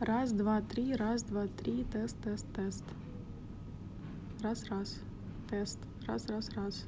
Раз, два, три, раз, два, три, тест, тест, тест. Раз, раз, тест, раз, раз, раз.